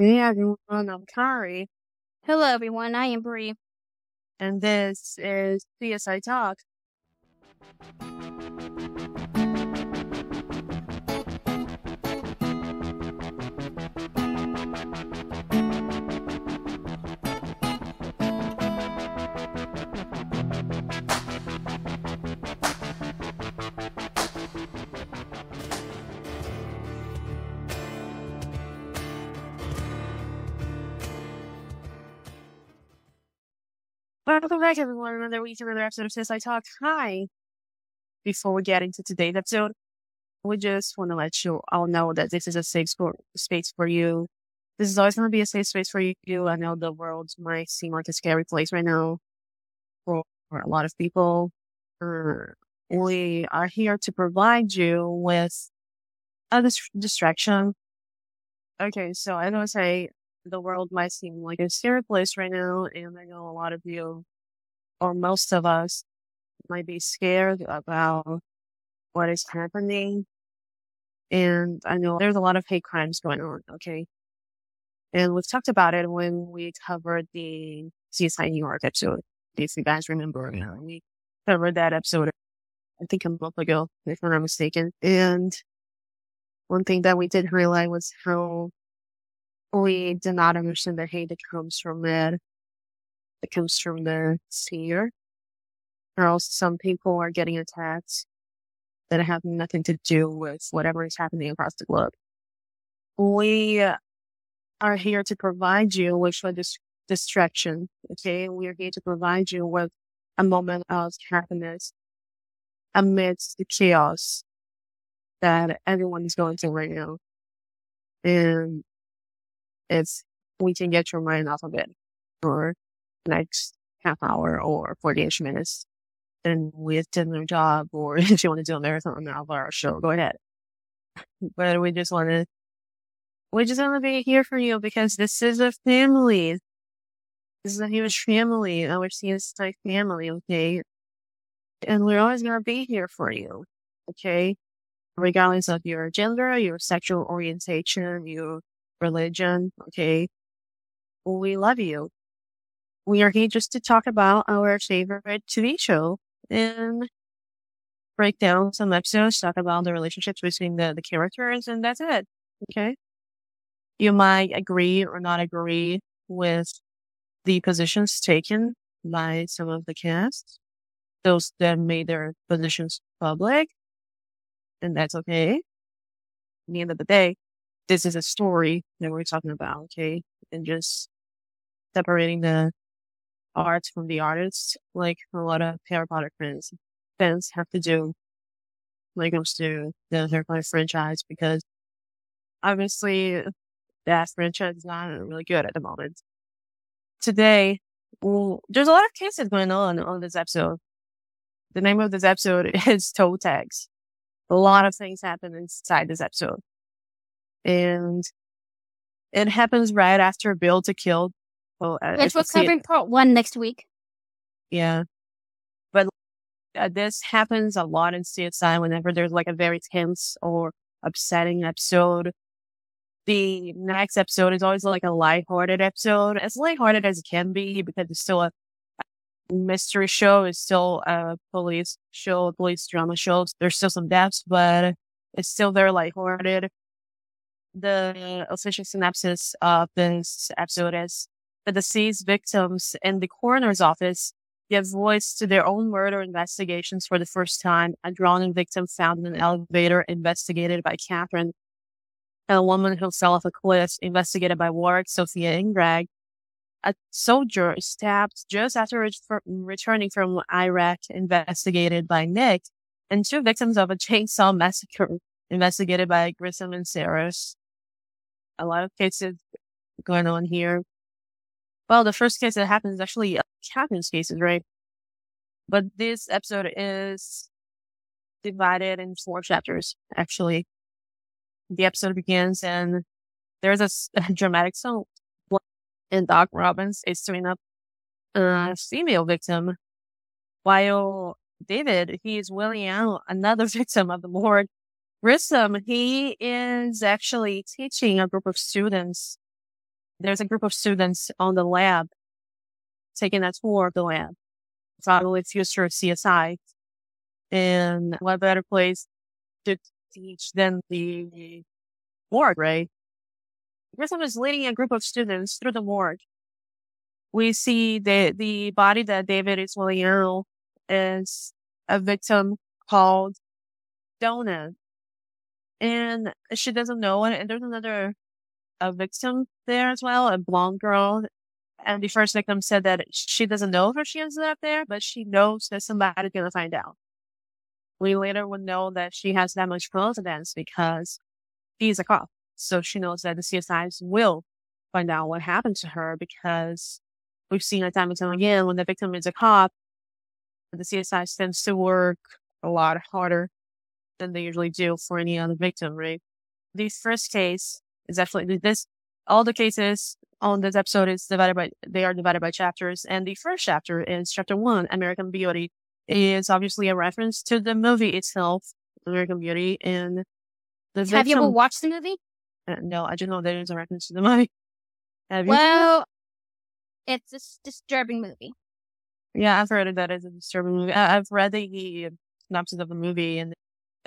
Hey everyone, I'm Kari, Hello, everyone. I am Bree. and this is CSI Talk. Welcome back, everyone. Another week, another episode of CSI Talk. Hi. Before we get into today's episode, we just want to let you all know that this is a safe space for you. This is always going to be a safe space for you. I know the world might seem like a scary place right now for, for a lot of people. Uh, we are here to provide you with a dis- distraction. Okay, so I know I say the world might seem like a scary place right now, and I know a lot of you, or most of us, might be scared about what is happening. And I know there's a lot of hate crimes going on, okay? And we've talked about it when we covered the CSI New York episode. If you guys remember, know, we covered that episode, I think a month ago, if I'm not mistaken. And one thing that we did highlight was how we do not understand the hate that comes from that, that comes from the seer. Or else some people are getting attacked that have nothing to do with whatever is happening across the globe. We are here to provide you with a dis- distraction. Okay. We are here to provide you with a moment of happiness amidst the chaos that everyone is going through right now. And it's, we can get your mind off of it for next half hour or 48 minutes. And with dinner job or if you want to do a marathon of our show, go ahead. But we just want to, we just want to be here for you because this is a family. This is a huge family, our CSI family, okay? And we're always going to be here for you, okay? Regardless of your gender, your sexual orientation, your religion, okay? We love you. We are here just to talk about our favorite TV show and break down some episodes, talk about the relationships between the, the characters, and that's it. Okay. You might agree or not agree with the positions taken by some of the cast, those that made their positions public, and that's okay. At the end of the day, this is a story that we're talking about, okay? And just separating the art from the artist, like a lot of Harry Potter fans fans have to do when it comes to the Harry Potter franchise because obviously that franchise is not really good at the moment. Today, well, there's a lot of cases going on on this episode. The name of this episode is Toe Tags. A lot of things happen inside this episode. And it happens right after Built to Kill. Well, uh, Which if we're you see it- covering part one next week. yeah. But uh, this happens a lot in CSI whenever there's like a very tense or upsetting episode. The next episode is always like a lighthearted episode, as lighthearted as it can be because it's still a mystery show. It's still a police show, a police drama show. There's still some depths, but it's still very lighthearted. The official synopsis of this episode is the deceased victims in the coroner's office give voice to their own murder investigations for the first time. A drowning victim found in an elevator investigated by Catherine. and A woman who fell off a cliff investigated by Warrick, Sofia Ingrag. A soldier stabbed just after ret- returning from Iraq investigated by Nick. And two victims of a chainsaw massacre investigated by Grissom and Saris. A lot of cases going on here. Well, the first case that happens is actually Catherine's cases, right? But this episode is divided in four chapters, actually. The episode begins and there's a dramatic song. And Doc Robbins is turning up a female victim while David, he is out another victim of the Lord. Grissom, he is actually teaching a group of students there's a group of students on the lab taking a tour of the lab. Probably future CSI. And what better place to teach than the morgue, right? Grissom is leading a group of students through the morgue. We see the, the body that David is ill is a victim called Donna. And she doesn't know it. And there's another a victim there as well, a blonde girl. And the first victim said that she doesn't know how she ended up there, but she knows that somebody's gonna find out. We later would know that she has that much confidence because he's a cop. So she knows that the CSIs will find out what happened to her because we've seen it time and time again when the victim is a cop, the CSI tends to work a lot harder than they usually do for any other victim, right? The first case is actually this, all the cases on this episode is divided by, they are divided by chapters. And the first chapter is chapter one, American Beauty is obviously a reference to the movie itself, American Beauty. And the Have victim, you ever watched the movie? Uh, no, I just know there is a reference to the movie. Have you? Well, it's a disturbing movie. Yeah, I've heard that it's a disturbing movie. I- have read the synopsis of the movie and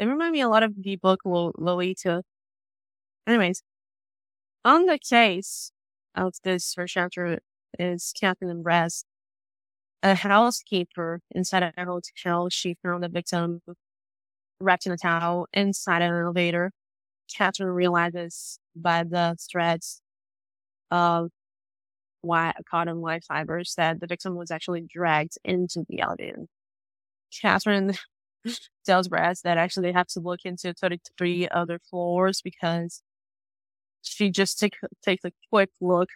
it reminded me a lot of the book Lolita. Anyways, on the case of this first chapter is Catherine Brass, a housekeeper inside a hotel. She found the victim wrapped in a towel inside an elevator. Catherine realizes by the threads of why cotton white fibers that the victim was actually dragged into the elevator. Catherine tells Brass that actually they have to look into 33 other floors because she just take, takes a quick look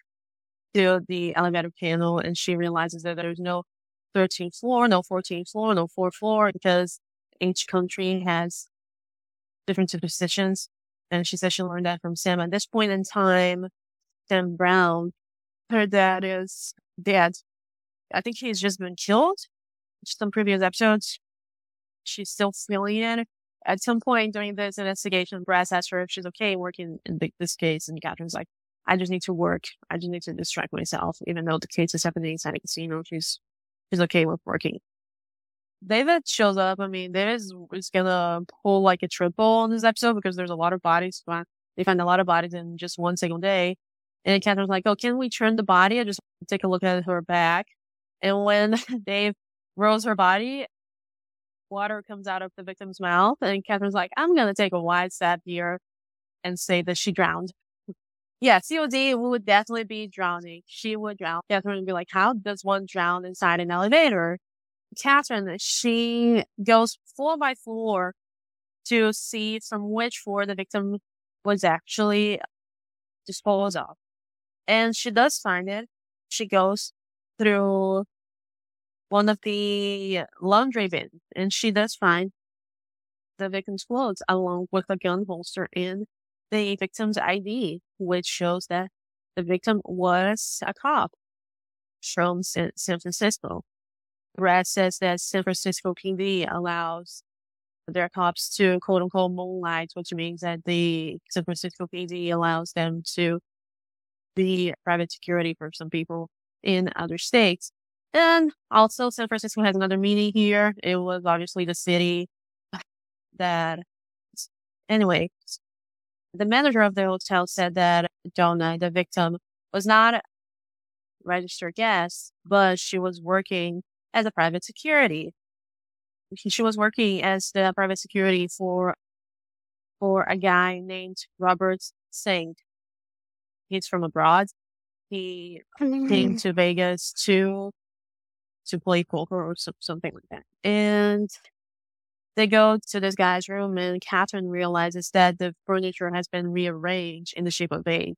to the elevator panel and she realizes that there's no 13th floor, no 14th floor, no fourth floor because each country has different superstitions. And she says she learned that from Sam. At this point in time, Sam Braun, her dad is dead. I think he's just been killed. Some previous episodes, she's still feeling it. At some point during this investigation, Brass asks her if she's okay working in this case. And Catherine's like, I just need to work. I just need to distract myself. Even though the case is happening inside a casino, she's, she's okay with working. David shows up. I mean, David is, is gonna pull like a triple on this episode because there's a lot of bodies. They find a lot of bodies in just one single day. And Catherine's like, oh, can we turn the body? I just take a look at her back. And when Dave rolls her body, water comes out of the victim's mouth. And Catherine's like, I'm going to take a wide step here and say that she drowned. Yeah, COD would definitely be drowning. She would drown. Catherine would be like, how does one drown inside an elevator? Catherine, she goes floor by floor to see from which floor the victim was actually disposed of. And she does find it. She goes through one of the laundry bins and she does find the victim's clothes along with a gun holster and the victim's ID, which shows that the victim was a cop from San, Francisco. Brass says that San Francisco PD allows their cops to quote unquote moonlight, which means that the San Francisco PD allows them to be private security for some people in other states. And also San Francisco has another meaning here. It was obviously the city that, anyway, the manager of the hotel said that Donna, the victim, was not a registered guest, but she was working as a private security. She was working as the private security for, for a guy named Robert Singh. He's from abroad. He came mm-hmm. to Vegas to to play poker or some, something like that. And they go to this guy's room and Catherine realizes that the furniture has been rearranged in the shape of eight.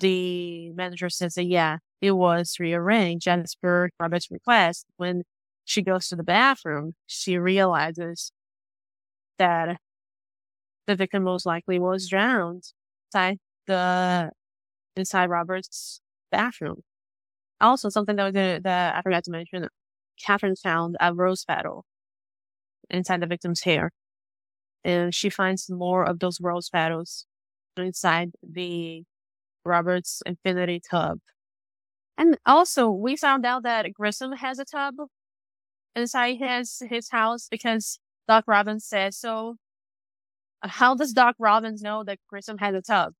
The manager says that, yeah, it was rearranged as per Robert's request. When she goes to the bathroom, she realizes that the victim most likely was drowned inside the inside Robert's bathroom. Also, something that, that I forgot to mention, Catherine found a rose petal inside the victim's hair. And she finds more of those rose petals inside the Robert's infinity tub. And also, we found out that Grissom has a tub inside his his house because Doc Robbins says so. How does Doc Robbins know that Grissom has a tub?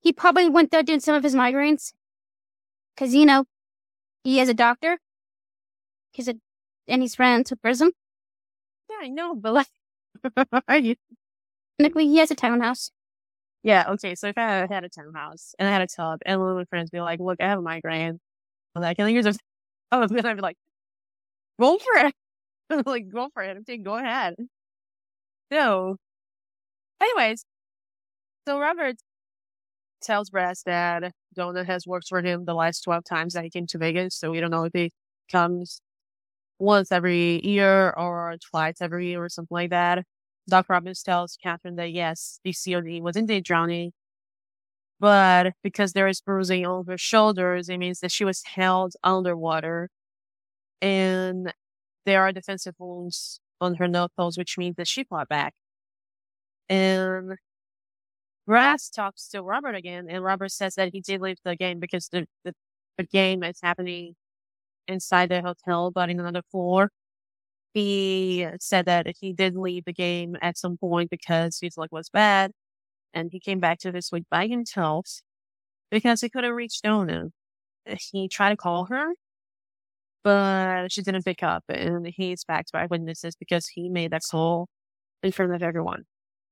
He probably went there doing some of his migraines. Cause you know, he is a doctor. He's a, and he's friends with Grissom. Yeah, I know, but like, are you? Technically, he has a townhouse. Yeah, okay. So if I had a townhouse and I had a tub, and one of my friends be like, "Look, I have a migraine," I'm like, "Can I use a?" Oh, then I'd be like, "Go for it!" like, go for it. I'm saying, go ahead. So, anyways, so Robert tells Brass that Donna has worked for him the last 12 times that he came to Vegas. So we don't know if he comes once every year or twice every year or something like that. Doc Robbins tells Catherine that yes, the COD was indeed drowning, but because there is bruising on her shoulders, it means that she was held underwater. And there are defensive wounds on her knuckles, which means that she fought back. And Brass talks to Robert again, and Robert says that he did leave the game because the, the, the game is happening inside the hotel, but in another floor. He said that he did leave the game at some point because his luck was bad, and he came back to this week by himself because he couldn't reach Donna. He tried to call her, but she didn't pick up, and he's backed by witnesses because he made that call in front of everyone.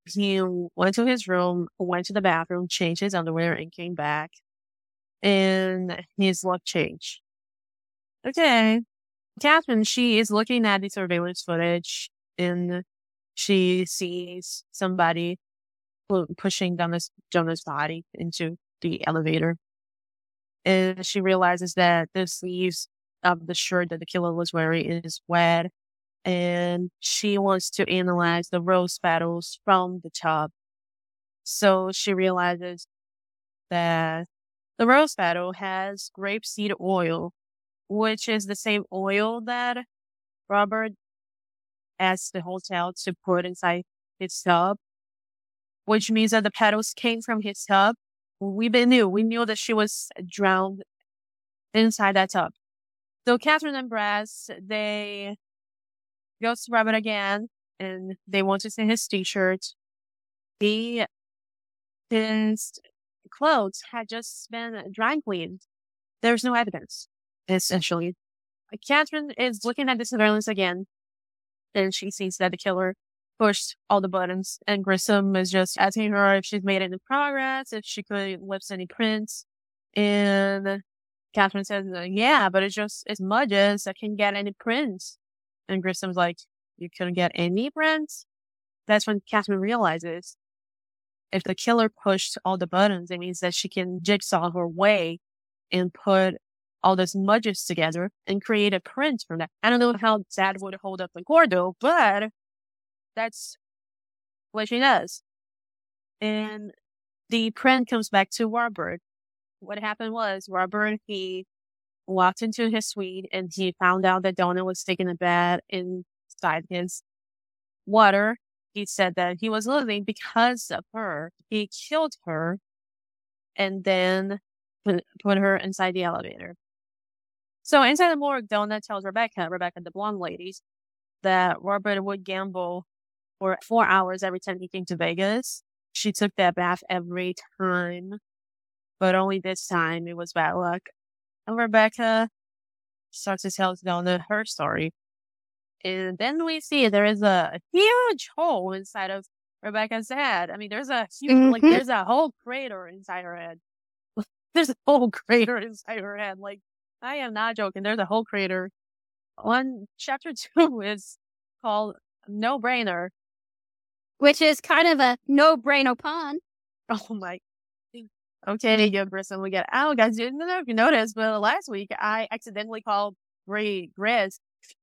He went to his room, went to the bathroom, changed his underwear, and came back. And his luck changed. Okay. Catherine, she is looking at the surveillance footage and she sees somebody pushing Donna's, Jonah's body into the elevator. And she realizes that the sleeves of the shirt that the killer was wearing is wet and she wants to analyze the rose petals from the tub. So she realizes that the rose petal has grapeseed oil, which is the same oil that Robert asked the hotel to put inside his tub, which means that the petals came from his tub. We knew, we knew that she was drowned inside that tub. So Catherine and Brass, they goes to Robert again and they want to see his t-shirt. He, his clothes had just been dry cleaned. There's no evidence, essentially. Uh, Catherine is looking at the surveillance again and she sees that the killer pushed all the buttons and Grissom is just asking her if she's made any progress, if she could lift any prints. And Catherine says, yeah, but it's just, it's smudges. I can't get any prints. And Grissom's like, you couldn't get any prints? That's when Catherine realizes if the killer pushed all the buttons, it means that she can jigsaw her way and put all the smudges together and create a print from that. I don't know how that would hold up in though, but that's what she does. And the print comes back to Robert. What happened was Robert, he walked into his suite and he found out that Donna was taking a bath inside his water. He said that he was living because of her. He killed her and then put put her inside the elevator. So inside the morgue, Donna tells Rebecca, Rebecca, the blonde lady, that Robert would gamble for four hours every time he came to Vegas. She took that bath every time, but only this time it was bad luck. And Rebecca starts to tell Donna her story. And then we see there is a huge hole inside of Rebecca's head. I mean, there's a huge, mm-hmm. like, there's a whole crater inside her head. there's a whole crater inside her head. Like, I am not joking. There's a whole crater. One chapter two is called No Brainer, which is kind of a no brainer pun. Oh my Okay, yeah, Grissom, we get out. guys, didn't know if you noticed, but last week I accidentally called Bree Grizz.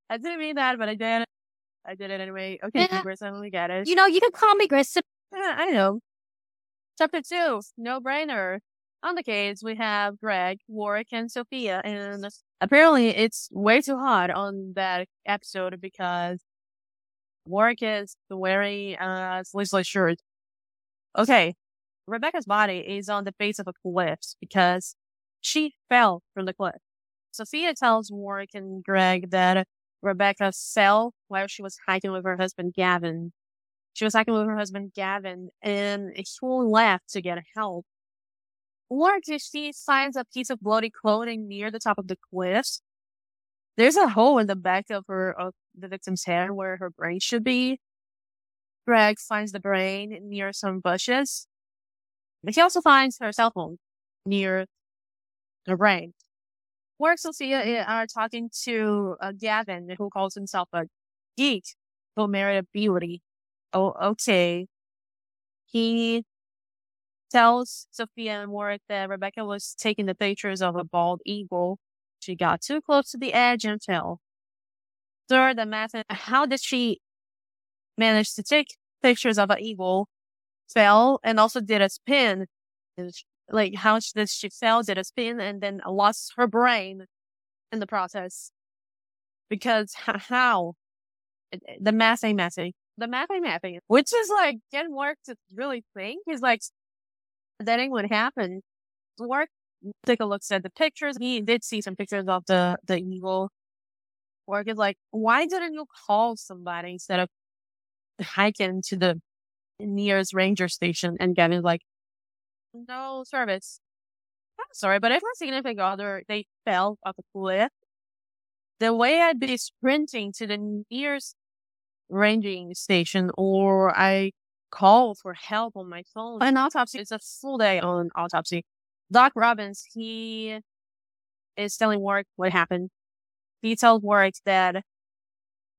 I didn't mean that, but I did. I did it anyway. Okay, yeah. Grissom, we get it. You know, you can call me Grissom. Yeah, I know. Chapter two, no brainer. On the case, we have Greg, Warrick, and Sofia, and apparently it's way too hot on that episode because Warrick is wearing a sleeveless shirt. Okay, Rebecca's body is on the base of a cliff because she fell from the cliff. Sofia tells Warrick and Greg that Rebecca fell while she was hiking with her husband Gavin. She was hiking with her husband Gavin and he left to get help. Warrick she finds a piece of bloody clothing near the top of the cliffs. There's a hole in the back of her of the victim's head where her brain should be. Greg finds the brain near some bushes. But he also finds her cell phone near the brain. Warrick Sofia are talking to uh, Gavin, who calls himself a geek for merit ability. Oh, okay. He tells Sofia and Warrick that Rebecca was taking the pictures of a bald eagle. She got too close to the edge and fell. Third, the method, how did she manage to take pictures of an eagle, fell, and also did a spin? Like, how did she fell, did a spin, and then lost her brain in the process? Because how? The math ain't messy. The math ain't mathing, which is like getting work to really think is like that ain't what happened. Work take a look at the pictures. He did see some pictures of the the eagle. Work is like, why didn't you call somebody instead of hiking to the nearest ranger station and getting like no service? I'm sorry, but if my significant other they fell off a cliff, the way I'd be sprinting to the nearest ranging station or I call for help on my phone. An autopsy is a full day on autopsy. Doc Robbins, he is telling Warrick what happened. He tells Warrick that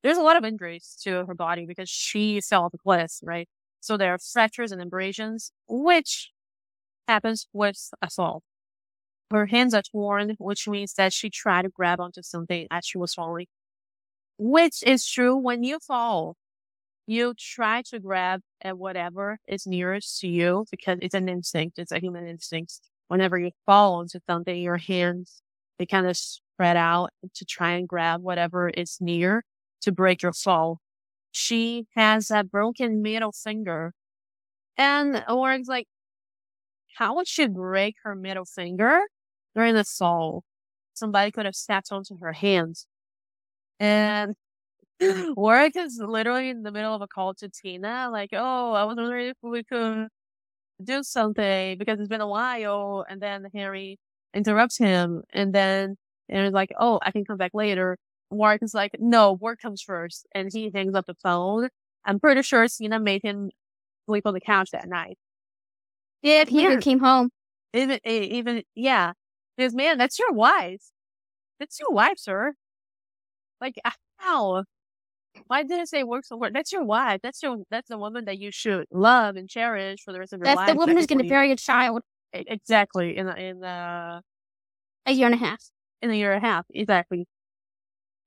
there's a lot of injuries to her body because she fell off a cliff, right? So there are fractures and abrasions, which happens with a fall. Her hands are torn, which means that she tried to grab onto something as she was falling. Which is true when you fall you try to grab at whatever is nearest to you because it's an instinct. It's a human instinct. Whenever you fall into something, your hands, they kind of spread out to try and grab whatever is near to break your fall. She has a broken middle finger. And Oren's like, how would she break her middle finger during the fall? Somebody could have stepped onto her hands. And Warrick is literally in the middle of a call to Tina, like, oh, I was wondering if we could do something because it's been a while. And then Harry interrupts him. And then and Harry's like, oh, I can come back later. Warrick is like, no, work comes first. And he hangs up the phone. I'm pretty sure Tina made him sleep on the couch that night. Yeah, he yeah. came home. Even, even, yeah. Because, man, that's your wife. That's your wife, sir. Like, how? Why did it say work so hard? That's your wife. That's your that's the woman that you should love and cherish for the rest of your that's life. That's the woman who's going to bury a child. Exactly. In in uh, a year and a half. In a year and a half, exactly.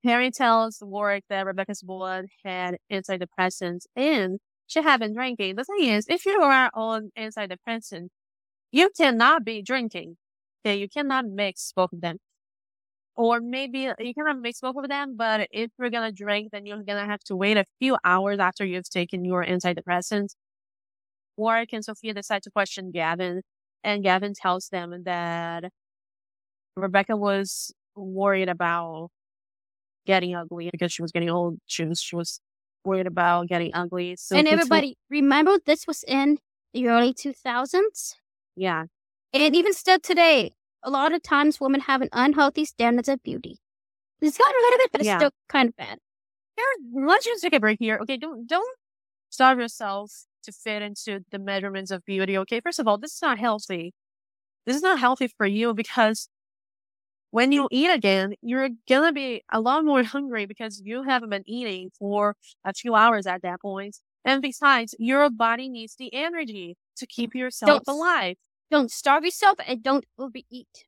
Harry tells Warrick that Rebecca's blood had antidepressants and she had been drinking. The thing is, if you are on antidepressants, you cannot be drinking. Okay, you cannot mix both of them. Or maybe you can have mix both of them, but if you're gonna drink, then you're gonna have to wait a few hours after you've taken your antidepressants. Warrick and Sofia decide to question Gavin, and Gavin tells them that Rebecca was worried about getting ugly because she was getting old. She was she was worried about getting ugly. So and everybody, remember this was in the early two thousands. Yeah, and even still today, a lot of times women have an unhealthy standards of beauty. It's gotten a little bit, but it's yeah. still kind of bad. Here, let's just take a break here. Okay, don't don't starve yourself to fit into the measurements of beauty. Okay, first of all, this is not healthy. This is not healthy for you because when you eat again, you're gonna be a lot more hungry because you haven't been eating for a few hours at that point. And besides, your body needs the energy to keep yourself don't, alive. Don't starve yourself and don't overeat.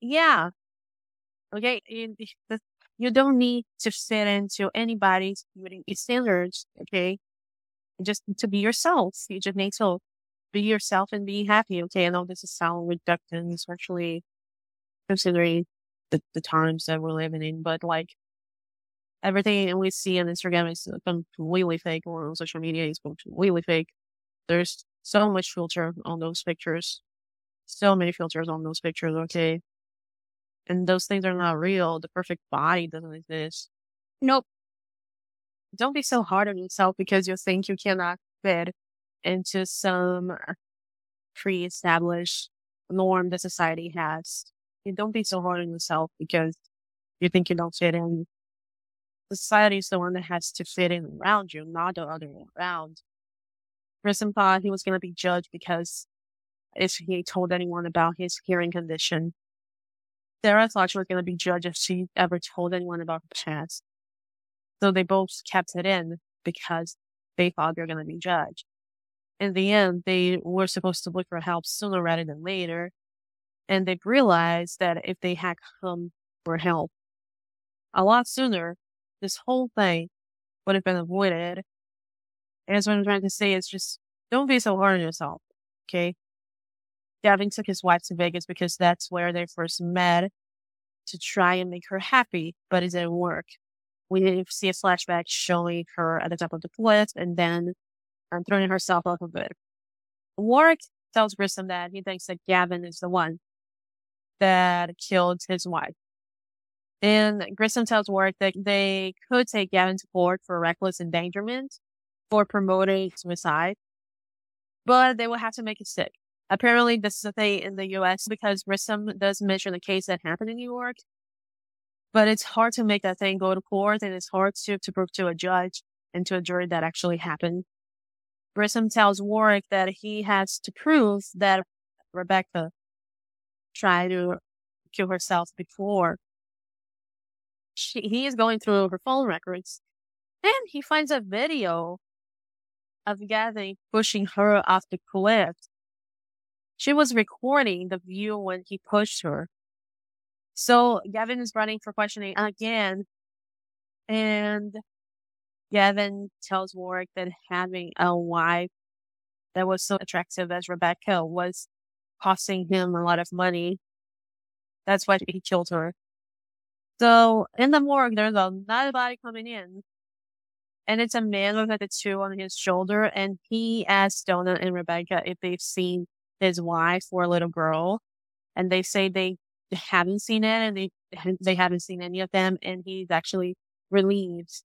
Yeah. Okay. You, you don't need to fit into anybody's beauty standards. Okay. Just to be yourself. You just need to be yourself and be happy. Okay. I know this is sound reductant, especially considering the, the times that we're living in, but like everything we see on Instagram is completely fake or on social media is completely fake. There's So much filter on those pictures. So many filters on those pictures, okay? And those things are not real. The perfect body doesn't exist. Nope. Don't be so hard on yourself because you think you cannot fit into some pre-established norm that society has. Don't be so hard on yourself because you think you don't fit in. Society is the one that has to fit in around you, not the other way around. Grissom thought he was going to be judged because if he told anyone about his hearing condition. Sara thought she was going to be judged if she ever told anyone about her past. So they both kept it in because they thought they were going to be judged. In the end, they were supposed to look for help sooner rather than later. And they realized that if they had come for help a lot sooner, this whole thing would have been avoided. And that's what I'm trying to say is just don't be so hard on yourself. Okay. Gavin took his wife to Vegas because that's where they first met to try and make her happy, but it didn't work. We see a flashback showing her at the top of the cliff and then um, throwing herself off of it. Warrick tells Grissom that he thinks that Gavin is the one that killed his wife. And Grissom tells Warrick that they could take Gavin to court for reckless endangerment for promoting suicide, but they will have to make it stick. Apparently, this is a thing in the US because Grissom does mention the case that happened in New York. But it's hard to make that thing go to court and it's hard to, to prove to a judge and to a jury that actually happened. Grissom tells Warrick that he has to prove that Rebecca tried to kill herself before. She, he is going through her phone records and he finds a video of Gavin pushing her off the cliff she was recording the view when he pushed her. So Gavin is running for questioning again. And Gavin tells Warrick that having a wife that was so attractive as Rebecca was costing him a lot of money. That's why he killed her. So in the morgue, there's another body coming in. And it's a man with a tattoo on his shoulder. And he asked Donna and Rebecca if they've seen his wife or little girl, and they say they haven't seen it and they they haven't seen any of them, and he's actually relieved.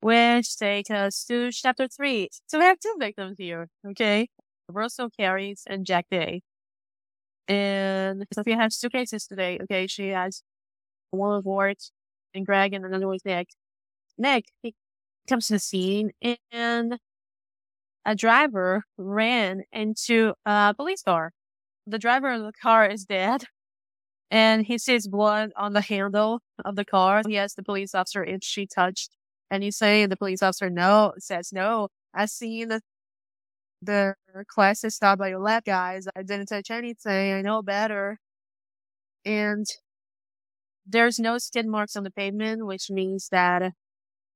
Which takes us to chapter three. So we have two victims here, okay? Russell Caris and Jack Day. And Sofia has two cases today, okay? She has one with Ward and Greg and another with Nick. Nick, he comes to the scene and a driver ran into a police car. The driver of the car is dead and he sees blood on the handle of the car. He asks the police officer if she touched anything. The police officer no says no. I seen the the class is stopped by your lab guys. I didn't touch anything. I know better. And there's no skid marks on the pavement, which means that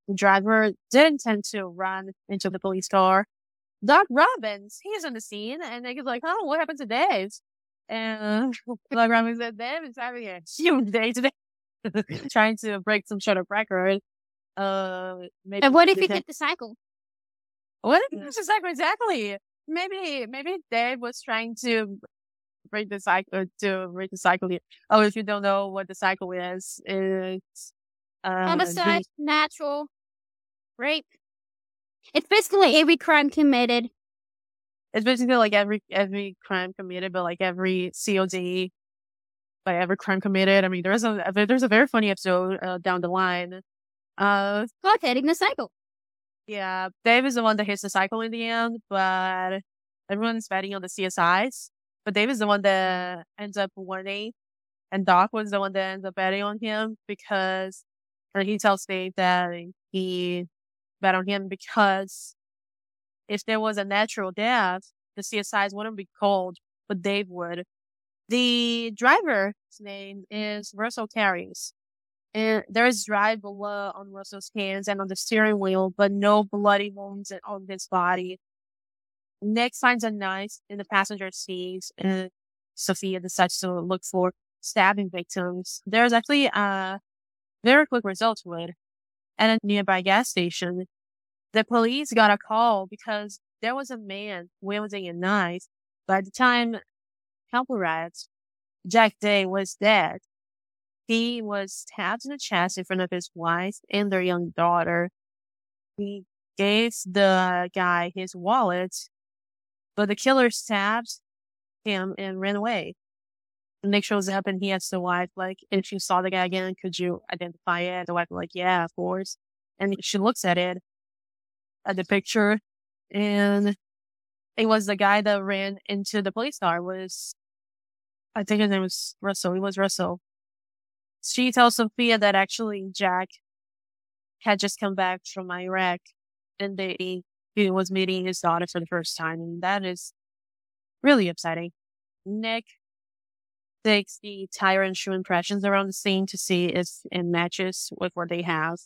the driver didn't intend to run into the police car. Doc Robbins, he's on the scene, and he's like, "Oh, what happened to Dave?" And Doc Robbins said, "Dave is having a huge day today, trying to break some sort of record." Uh, maybe and what if he hit the cycle? What if he hit the cycle exactly? Maybe, maybe Dave was trying to break the cycle to break the cycle. Oh, if you don't know what the cycle is, it's uh, homicide, natural, rape, it's basically every crime committed. It's basically like every every crime committed, but like every COD by every crime committed. I mean, there's a there's a very funny episode uh, down the line. Uh, God hitting the cycle. Yeah, Dave is the one that hits the cycle in the end, but everyone's betting on the CSIs. But Dave is the one that ends up winning, and Doc was the one that ends up betting on him because, or he tells Dave that he bet on him because if there was a natural death, the CSIs wouldn't be called, but Dave would. The driver's name is Russell Caris. And there is dry blood on Russell's hands and on the steering wheel, but no bloody wounds on his body. Nick finds a knife in the passenger seat and Sofia decides to look for stabbing victims. There's actually a very quick result to it at a nearby gas station, the police got a call because there was a man wielding a knife. By the time help arrived, Jack Day was dead. He was stabbed in the chest in front of his wife and their young daughter. He gave the guy his wallet, but the killer stabbed him and ran away. Nick shows up and he asks the wife, like, if you saw the guy again, could you identify it? The wife like, yeah, of course. And she looks at it, at the picture, and it was the guy that ran into the police car was, I think his name was Russell. It was Russell. She tells Sofia that actually Jack had just come back from Iraq and they, he was meeting his daughter for the first time. And that is really upsetting. Nick takes the tire and shoe impressions around the scene to see if it matches with what they have.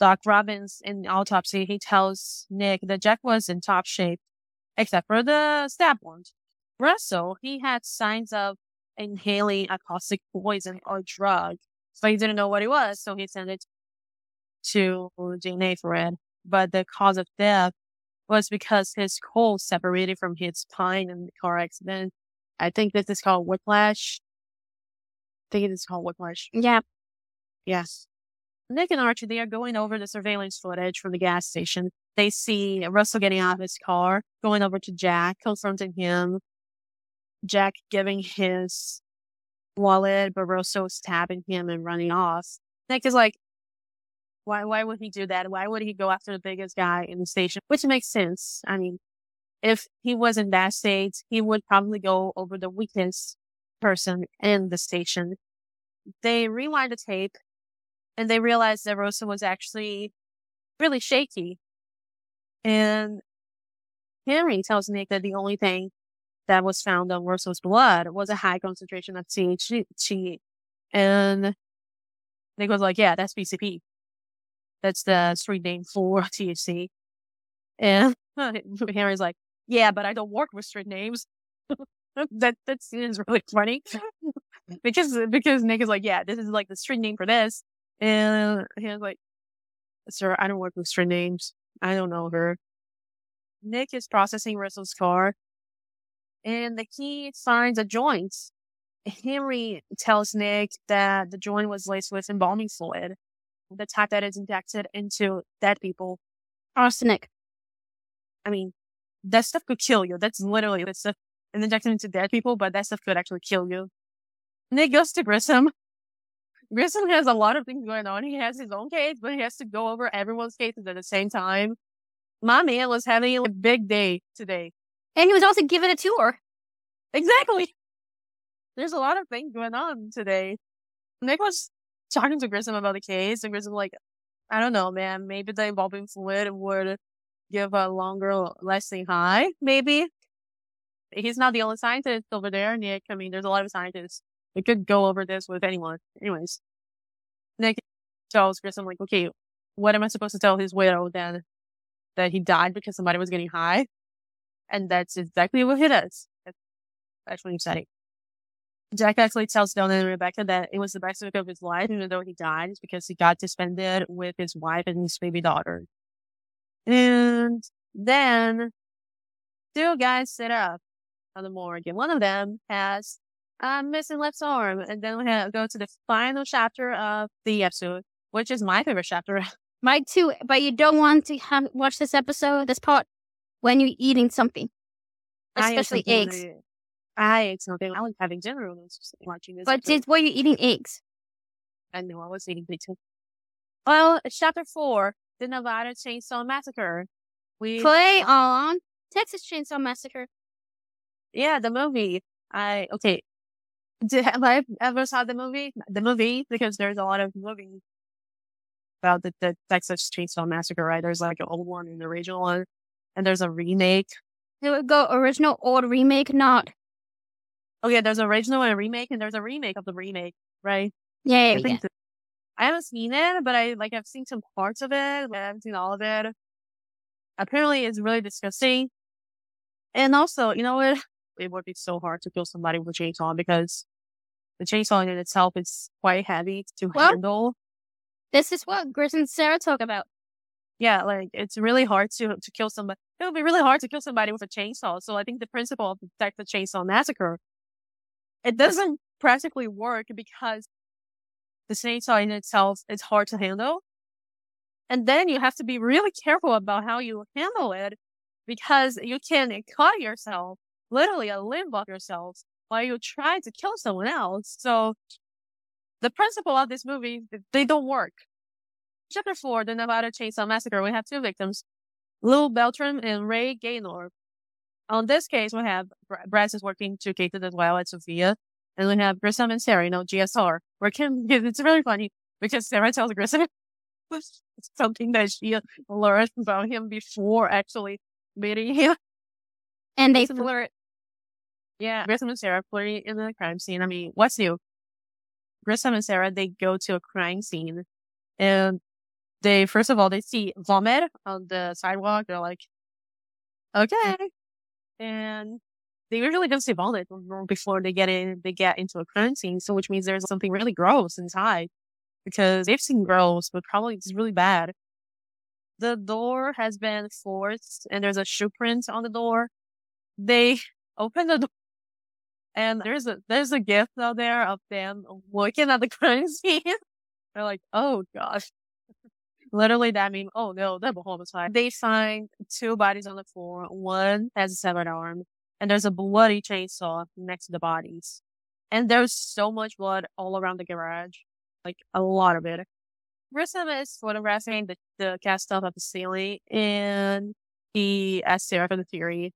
Doc Robbins in autopsy, he tells Nick that Jack was in top shape, except for the stab wound. Russell, he had signs of inhaling a caustic poison or drug, but he didn't know what it was, so he sent it to DNA for it. But the cause of death was because his skull separated from his spine in the car accident. I think this is called whiplash. I think it is called whiplash. Yeah. Yes. Nick and Archie, they are going over the surveillance footage from the gas station. They see Russell getting out of his car, going over to Jack, confronting him. Jack giving his wallet, Barroso stabbing him and running off. Nick is like, why, why would he do that? Why would he go after the biggest guy in the station? Which makes sense. I mean, if he was in that state, he would probably go over the weakest person in the station. They rewind the tape and they realize that Rosa was actually really shaky. And Henry tells Nick that the only thing that was found on Russell's blood was a high concentration of THC. And Nick was like, yeah, that's PCP. That's the street name for THC. And Henry's like, yeah, but I don't work with street names. that that seems really funny because because Nick is like, yeah, this is like the street name for this, and he was like, sir, I don't work with street names. I don't know her. Nick is processing Russell's car, and the key finds a joint. Henry tells Nick that the joint was laced with embalming fluid, the type that is injected into dead people. Arsenic. I mean, that stuff could kill you. That's literally the stuff injected into dead people, but that stuff could actually kill you. Nick goes to Grissom. Grissom has a lot of things going on. He has his own case, but he has to go over everyone's cases at the same time. My man was having a big day today. And he was also given a tour. Exactly. There's a lot of things going on today. Nick was talking to Grissom about the case, and Grissom like, I don't know, man. Maybe the embalming fluid would give a longer lasting high, maybe. He's not the only scientist over there, Nick. I mean, there's a lot of scientists. We could go over this with anyone. Anyways, Nick tells Grissom, like, okay, what am I supposed to tell his widow then? That he died because somebody was getting high? And that's exactly what he does. That's actually upsetting. Jack actually tells Donna and Rebecca that it was the best week of his life, even though he died, because he got to spend it with his wife and his baby daughter. And then two guys sit up on the morgue, and one of them has a missing left arm. And then we have, go to the final chapter of the episode, which is my favorite chapter. My too, but you don't want to have, watch this episode, this part, when you're eating something, especially I eggs. I ate something. I was having dinner when I was just watching this. But did, were you eating eggs? I knew I was eating pizza. Well, chapter four, the Nevada Chainsaw Massacre. We Play on Texas Chainsaw Massacre. yeah, the movie. I okay. Did have I ever saw the movie? The movie because there's a lot of movies about the, the Texas Chainsaw Massacre. Right? There's like an old one and the original one, and there's a remake. It would go original old, remake, not. Oh, okay, there's an original and a remake, and there's a remake of the remake. Right? Yeah, I yeah, yeah. think I haven't seen it, but I like I've seen some parts of it. but I haven't seen all of it. Apparently, it's really disgusting. And also, you know what? It would be so hard to kill somebody with a chainsaw because the chainsaw in itself is quite heavy to Well- handle. This is what Gris and Sara talk about. Yeah, like it's really hard to to kill somebody. It would be really hard to kill somebody with a chainsaw. So I think the principle of the Texas Chainsaw Massacre, it doesn't practically work because the chainsaw in itself is hard to handle. And then you have to be really careful about how you handle it because you can cut yourself, literally a limb of yourself while you try to kill someone else. So the principle of this movie, they don't work. Chapter four, the Nevada Chainsaw Massacre, we have two victims, Lou Beltran and Ray Gaynor. On this case, we have Brad is working two cases as well at Sofia. And we have Grissom and Sara, you know, GSR, working. It's really funny because Sara tells Grissom something that she learned about him before actually meeting him. And they flirt. Yeah, Grissom and Sara flirting in the crime scene. I mean, what's new? Grissom and Sara, they go to a crime scene and they, first of all, they see vomit on the sidewalk. They're like, okay. Mm. And they usually don't see vomit before they get in, they get into a crime scene. So, which means there's something really gross inside because they've seen gross, but probably it's really bad. The door has been forced and there's a shoe print on the door. They open the door and there's a, there's a gift out there of them looking at the crime scene. They're like, oh gosh. Literally that means, oh no, double homicide. They find two bodies on the floor. One has a severed arm and there's a bloody chainsaw next to the bodies. And there's so much blood all around the garage. Like a lot of it. Grissom is photographing the, the cast off of the ceiling and he asks Sara for the theory.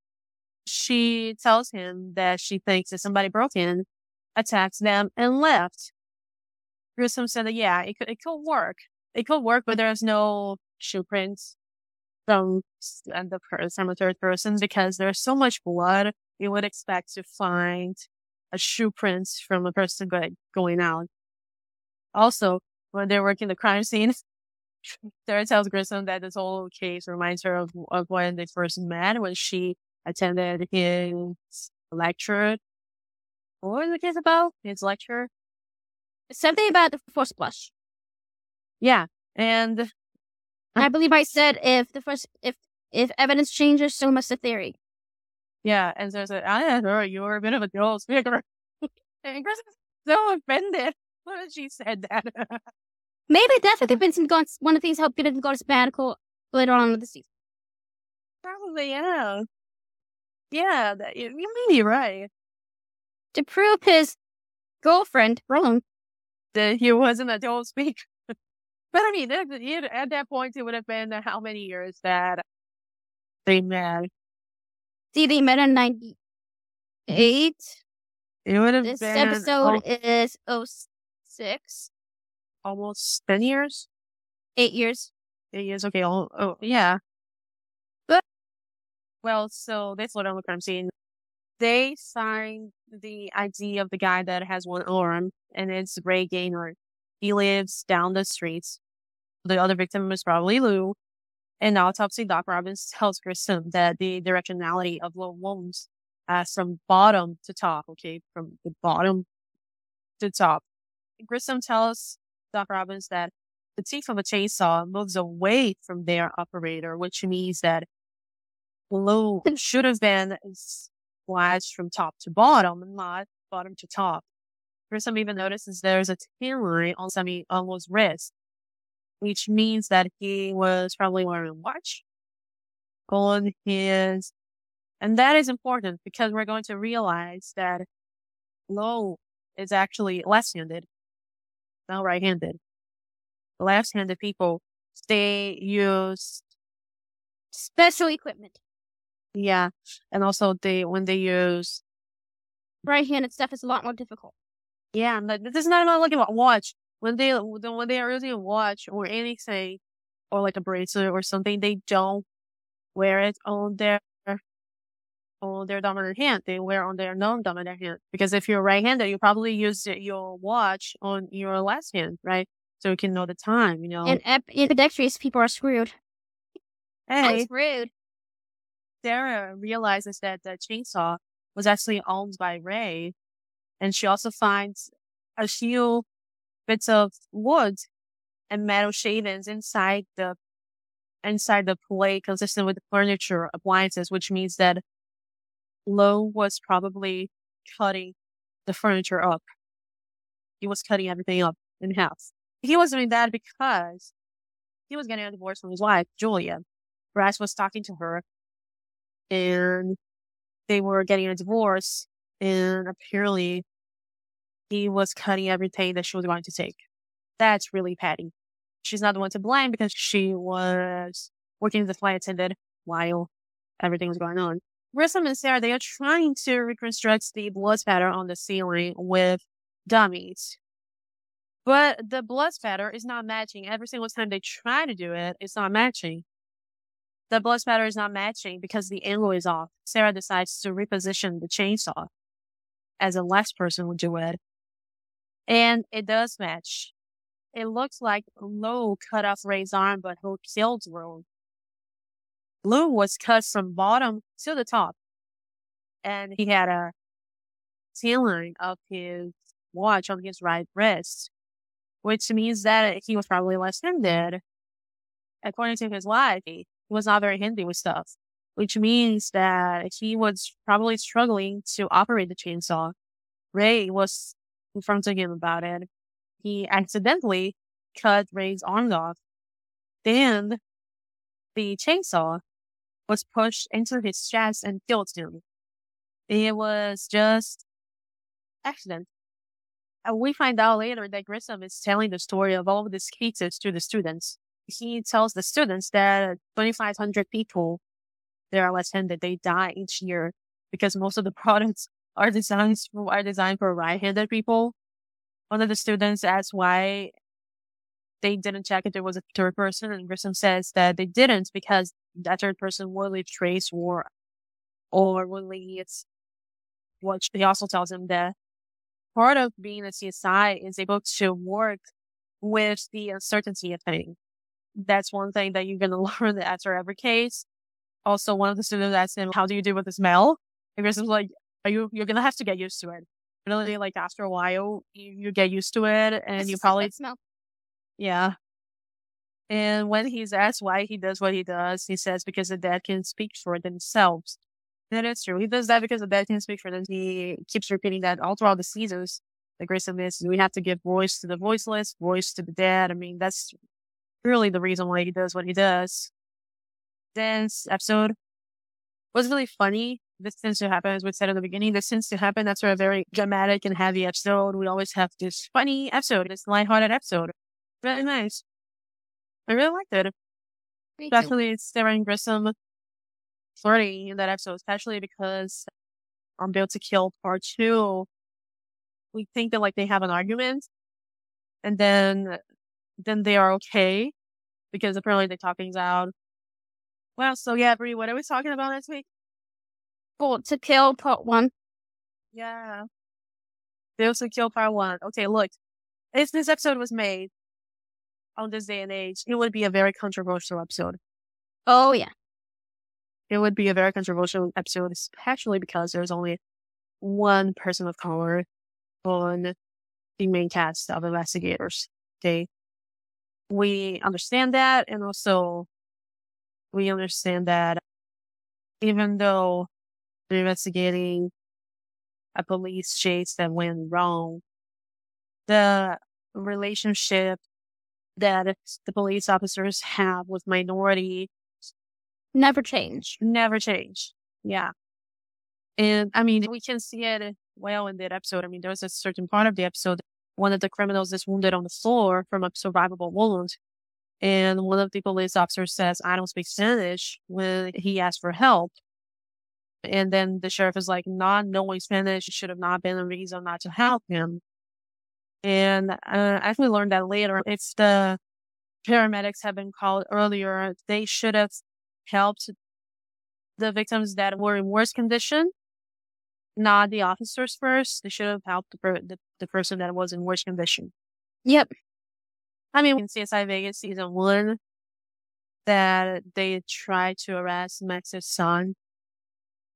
She tells him that she thinks that somebody broke in, attacked them, and left. Grissom said that, yeah, it could, it could work. It could work, but there's no shoe prints from uh, the from a third person because there's so much blood. You would expect to find a shoe print from a person going out. Also, when they're working the crime scene, Sara tells Grissom that this whole case reminds her of, of when they first met when she attended his lecture. What was the case about? His lecture? Something about the first blush. Yeah. And I believe I said if the first if if evidence changes, so must the theory. Yeah, and so I said, I know you're a bit of a girl speaker. and Chris is so offended when she said that. Maybe that's if Vincent got one of these help get him to go to sabbatical later on in the season. Probably, yeah. Yeah, that, you, you may be right. To prove his girlfriend wrong. That he wasn't a dual speaker. But I mean, at that point, it would have been how many years that they met? See, they met in 98. It would have this been. episode oh, is 06. Almost 10 years? Eight years. Eight years, okay. Oh, oh yeah. But, well, so that's what I'm crime scene. They signed the ID of the guy that has one arm, and it's Ray Gaynor. He lives down the streets. The other victim was probably Lou. And autopsy Doc Robbins tells Grissom that the directionality of the wounds uh, from bottom to top, okay, from the bottom to top. Grissom tells Doc Robbins that the teeth of a chainsaw moves away from their operator, which means that Lou should have been slashed from top to bottom, not bottom to top. Grissom even notices there's a tear on Sammy almost wrist, which means that he was probably wearing a watch on his, and that is important because we're going to realize that Lou is actually left-handed, not right-handed. Left-handed people, they use special equipment. Yeah, and also they when they use right-handed stuff is a lot more difficult. Yeah, but this is not about looking at watch when they when they are using a watch or anything or like a bracelet or something, they don't wear it on their on their dominant hand. They wear on their non-dominant hand because if you're right-handed, you probably use your watch on your left hand, right? So you can know the time, you know. And in ambidextrous people are screwed. Hey, screwed. Sara realizes that the chainsaw was actually owned by Ray, and she also finds a few bits of wood and metal shavings inside the inside the plate consistent with the furniture appliances, which means that Lou was probably cutting the furniture up. He was cutting everything up in half. He was doing that because he was getting a divorce from his wife, Julia. Bryce was talking to her and they were getting a divorce and apparently he was cutting everything that she was going to take. That's really petty. She's not the one to blame because she was working as a flight attendant while everything was going on. Grissom and Sara, they are trying to reconstruct the blood spatter on the ceiling with dummies. But the blood spatter is not matching. Every single time they try to do it, it's not matching. The blood spatter is not matching because the angle is off. Sara decides to reposition the chainsaw as a last person would do it. And it does match. It looks like Lou cut off Ray's arm, but who killed Lou? Lou was cut from bottom to the top. And he had a ceiling of his watch on his right wrist, which means that he was probably left-handed. According to his wife, he was not very handy with stuff, which means that he was probably struggling to operate the chainsaw. Ray was confronting him about it. He accidentally cut Ray's arm off. Then the chainsaw was pushed into his chest and killed him. It was just accident. And we find out later that Grissom is telling the story of all of these cases to the students. He tells the students that 2,500 people there are left-handed, they die each year because most of the products are designed are designed for right-handed people. One of the students asked why they didn't check if there was a third person, and Grissom says that they didn't because that third person would leave trace or or would leave what he also tells him that part of being a CSI is able to work with the uncertainty of things. That's one thing that you're going to learn after every case. Also, one of the students asked him, how do you deal with the smell? And Grissom's like, you, you're to have to get used to it. Really, like after a while, you, you get used to it and you probably smell. yeah. And when he's asked why he does what he does, he says because the dead can speak for themselves. And it's true. He does that because the dead can speak for them. He keeps repeating that all throughout the seasons. The grace of this, we have to give voice to the voiceless, voice to the dead. I mean, that's really the reason why he does what he does. This episode was really funny. This tends to happen, as we said in the beginning. This tends to happen after a very dramatic and heavy episode. We always have this funny episode, this lighthearted episode. Really nice. I really liked it. Me too. Definitely Sara and Grissom flirting in that episode, especially because um, on Built to Kill part two, we think that like they have an argument and then then they are okay because apparently they talk things out. Well, so yeah, Bree, what are we talking about next week? Built to Kill Part 1. Yeah. Built to Kill part one. Okay, look. If this episode was made on this day and age, it would be a very controversial episode. Oh, yeah. it would be a very controversial episode, especially because there's only one person of color on the main cast of investigators. Okay. We understand that. And also we understand that even though investigating a police chase that went wrong, the relationship that the police officers have with minority Never change. never change. Yeah. And I mean, we can see it well in that episode. I mean, there was a certain part of the episode, one of the criminals is wounded on the floor from a survivable wound. And one of the police officers says, I don't speak Spanish when he asks for help. And then the sheriff is like, not knowing Spanish should have not been a reason not to help him. And uh, as we learned that later, if the paramedics had been called earlier, they should have helped the victims that were in worse condition, not the officers first. They should have helped the, per- the, the person that was in worse condition. Yep. I mean, in CSI Vegas season one, that they tried to arrest Max's son.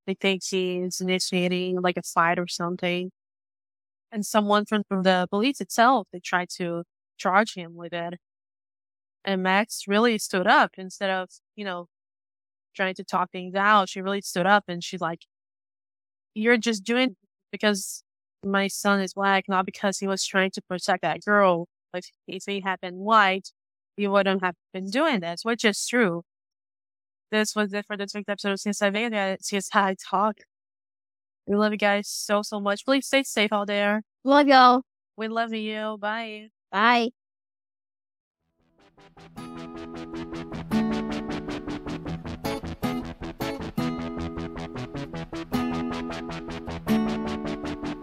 They think he's initiating like a fight or something. And someone from, from the police itself, they tried to charge him with it. And Max really stood up instead of, you know, trying to talk things out. She really stood up and she's like, you're just doing because my son is black, not because he was trying to protect that girl. If, if he had been white, he wouldn't have been doing this, which is true this was it for this week's episode of CSI how CSI Talk. We love you guys so, so much. Please stay safe out there. Love y'all. We love you. Bye. Bye. Thank you.